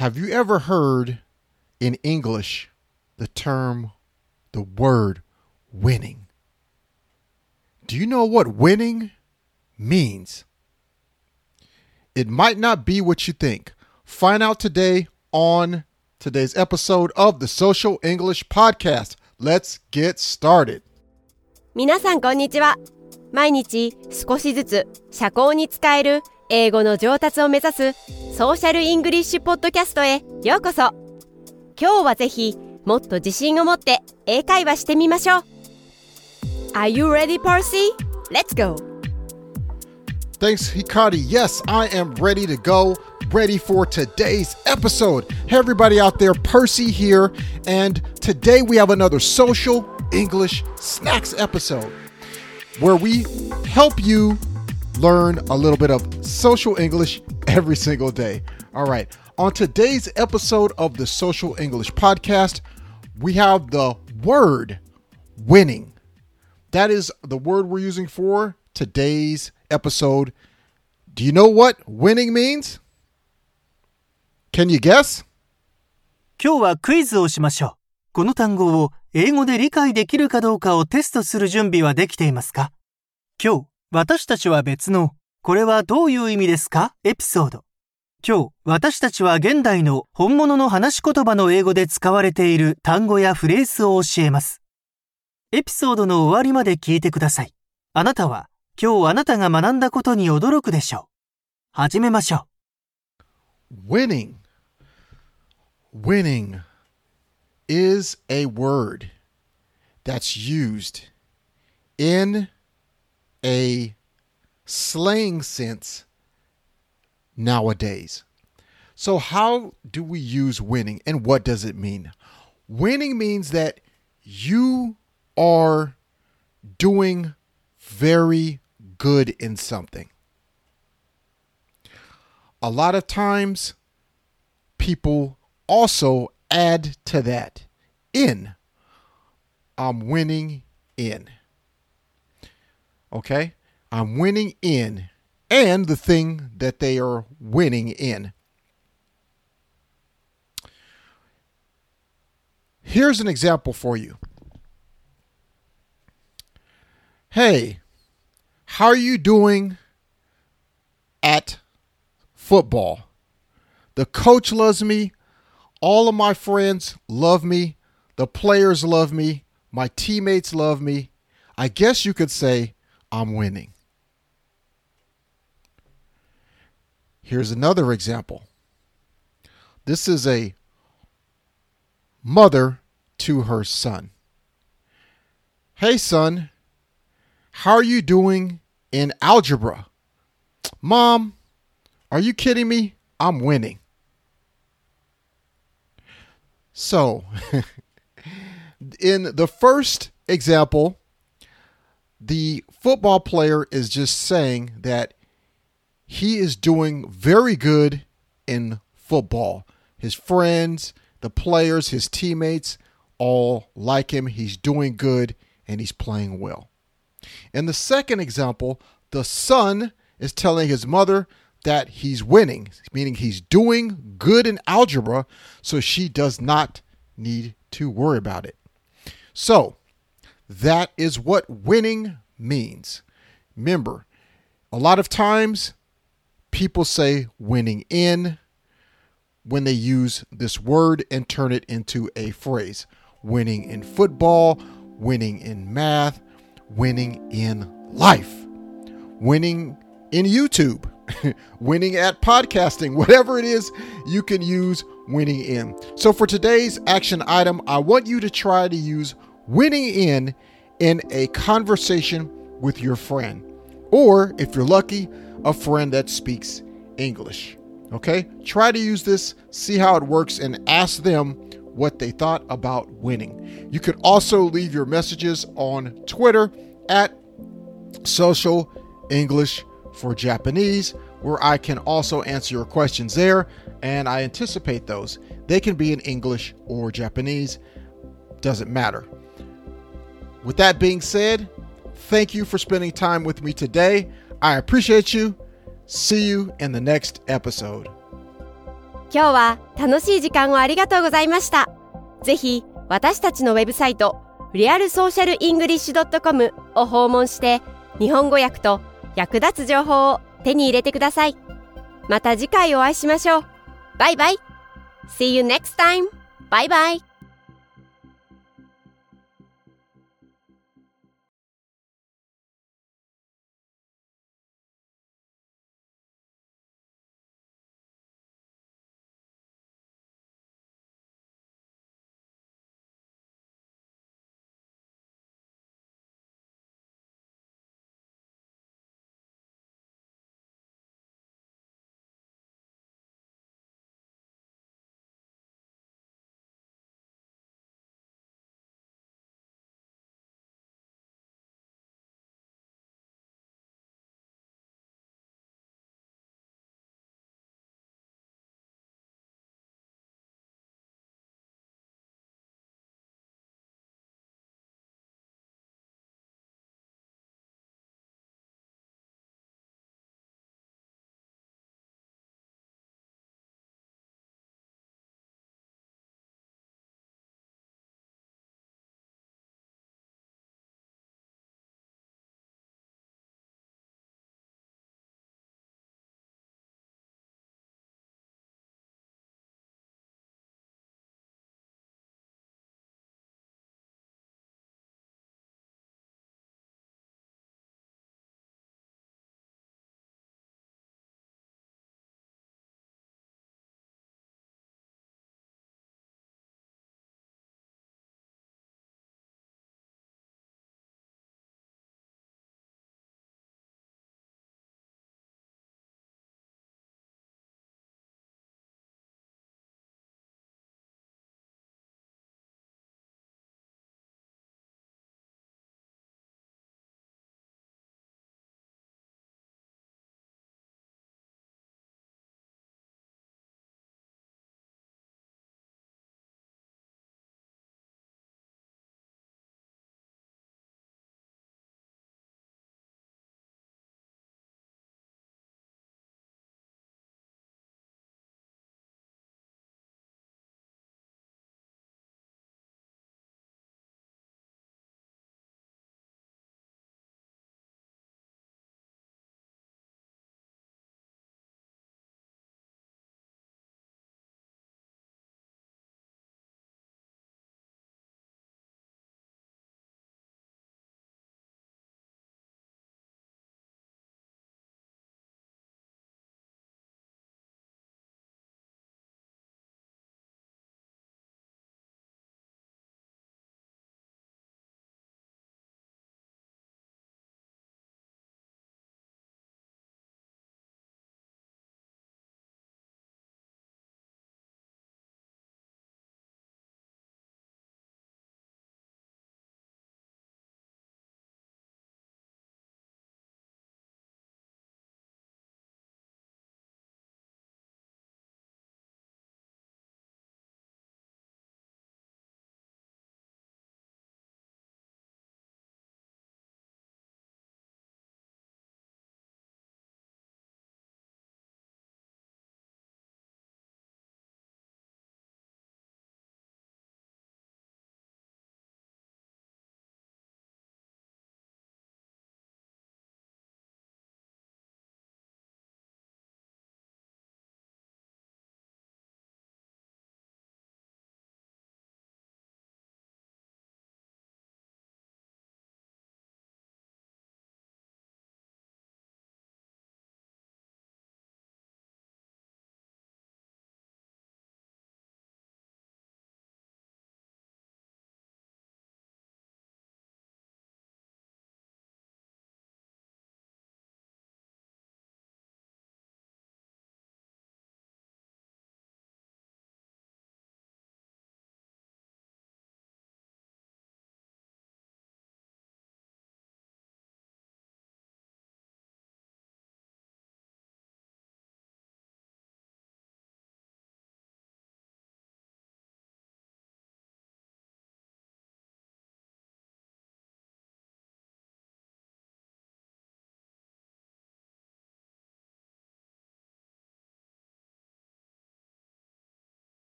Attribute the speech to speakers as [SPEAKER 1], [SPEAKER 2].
[SPEAKER 1] Have you ever heard in English the term, the word winning? Do you know what winning means? It might not be what you think. Find out today on today's episode of the Social English Podcast. Let's get started.
[SPEAKER 2] 皆さんこんにちは毎日少しずつ社交に使える英語の上達を目指す ソーシャルイングリッシュポッドキャストへようこそ今日はぜひもっと自信を持って英会話してみましょう Are you ready, Percy? Let's go!
[SPEAKER 1] Thanks, Hikari. Yes, I am ready to go. Ready for today's episode. Hey, everybody out there, Percy here. And today we have another social English snacks episode where we help you learn a little bit of social English every single day. All right. On today's episode of the Social English Podcast, we have the word winning. That is the word we're using for today's episode. Do you know what winning means? Can you guess?
[SPEAKER 3] 今日はクイズをしましょう。この単語を英語で理解できるかどうかをテストする準備はできていますか今日、私たちは別の、 これはどういう意味ですか？エピソード。今日、私たちは現代の本物の話し言葉の英語で使われている単語やフレーズを教えます。エピソードの終わりまで聞いてください。あなたは、今日あなたが学んだことに驚くでしょう。始めましょう。
[SPEAKER 1] Winning. Winning is a word that's used in a slang sense nowadays. So, how do we use winning and what does it mean? Winning means that you are doing very good in something. A lot of times, people also add to that in. I'm winning in. Okay? I'm winning in and the thing that they are winning in. Here's an example for you. Hey, how are you doing at football? The coach loves me. All of my friends love me. The players love me. My teammates love me. I guess you could say I'm winning. Here's another example. This is a mother to her son. Hey, son, how are you doing in algebra? Mom, are you kidding me? I'm winning. So, in the first example, the football player is just saying that he is doing very good in football. His friends, the players, his teammates all like him. He's doing good and he's playing well. In the second example, the son is telling his mother that he's winning, meaning he's doing good in algebra, so she does not need to worry about it. So, that is what winning means. Remember, a lot of times people say winning in when they use this word and turn it into a phrase. Winning in football, winning in math, winning in life, winning in YouTube, winning at podcasting, whatever it is you can use winning in. So for today's action item, I want you to try to use winning in in a conversation with your friend, or if you're lucky, a friend that speaks English. Okay? Try to use this, see how it works, and ask them what they thought about winning. You could also leave your messages on Twitter at Social English for Japanese, where I can also answer your questions there, and I anticipate those. They can be in English or Japanese, doesn't matter. With that being said, thank you for spending time with me today. I appreciate you. See you in the next episode.
[SPEAKER 2] 今日は楽しい時間をありがとうございました。ぜひ私たちのウェブサイトリアルソーシャルイングリッシュ .com を訪問して日本語訳と役立つ情報を手に入れてください。また次回お会いしましょう。バイバイ !See you next time! バイバイ